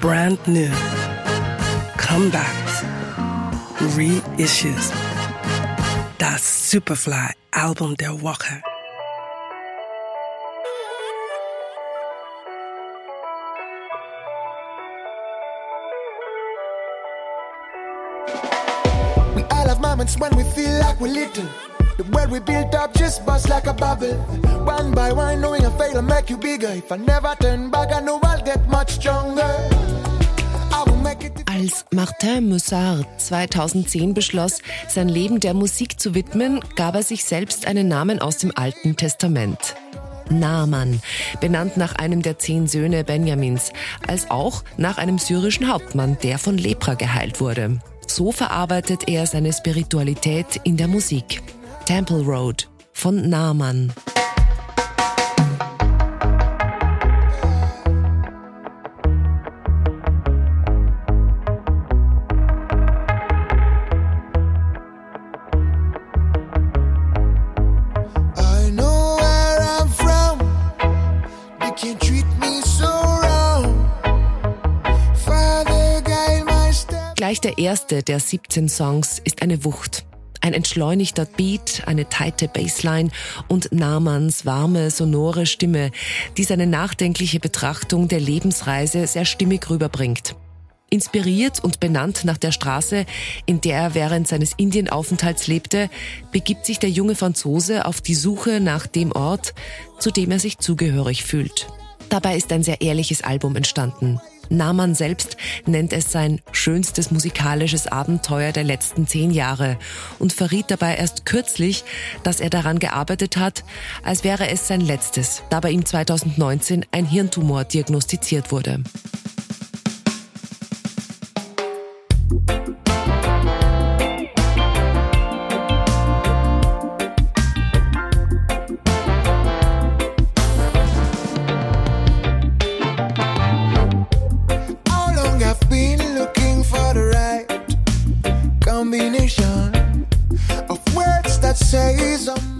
brand new, comebacks, reissues. Das Superfly Album der Woche. We all have moments when we feel like we're little. The world we built up just bust like a bubble. One by one, knowing I fail to make you bigger. If I never turn back, I know I'll get much stronger. Als Martin Mussard 2010 beschloss, sein Leben der Musik zu widmen, gab er sich selbst einen Namen aus dem Alten Testament. Naaman, benannt nach einem der zehn Söhne Benjamins, als auch nach einem syrischen Hauptmann, der von Lepra geheilt wurde. So verarbeitet er seine Spiritualität in der Musik. Temple Road von Naaman. Gleich der erste der 17 Songs ist eine Wucht. Ein entschleunigter Beat, eine tighte Bassline und Namans warme, sonore Stimme, die seine nachdenkliche Betrachtung der Lebensreise sehr stimmig rüberbringt. Inspiriert und benannt nach der Straße, in der er während seines Indienaufenthalts lebte, begibt sich der junge Franzose auf die Suche nach dem Ort, zu dem er sich zugehörig fühlt. Dabei ist ein sehr ehrliches Album entstanden. Naman selbst nennt es sein schönstes musikalisches Abenteuer der letzten zehn Jahre und verriet dabei erst kürzlich, dass er daran gearbeitet hat, als wäre es sein letztes, da bei ihm 2019 ein Hirntumor diagnostiziert wurde.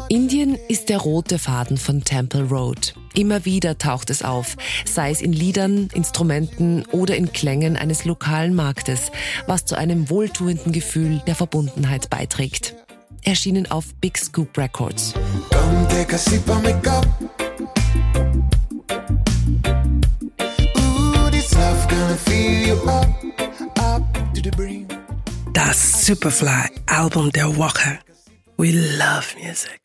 Indien ist der rote Faden von Temple Road. Immer wieder taucht es auf, sei es in Liedern, Instrumenten oder in Klängen eines lokalen Marktes, was zu einem wohltuenden Gefühl der Verbundenheit beiträgt. Erschienen auf Big Scoop Records. Ooh, Das Superfly Album der Woche. We love music.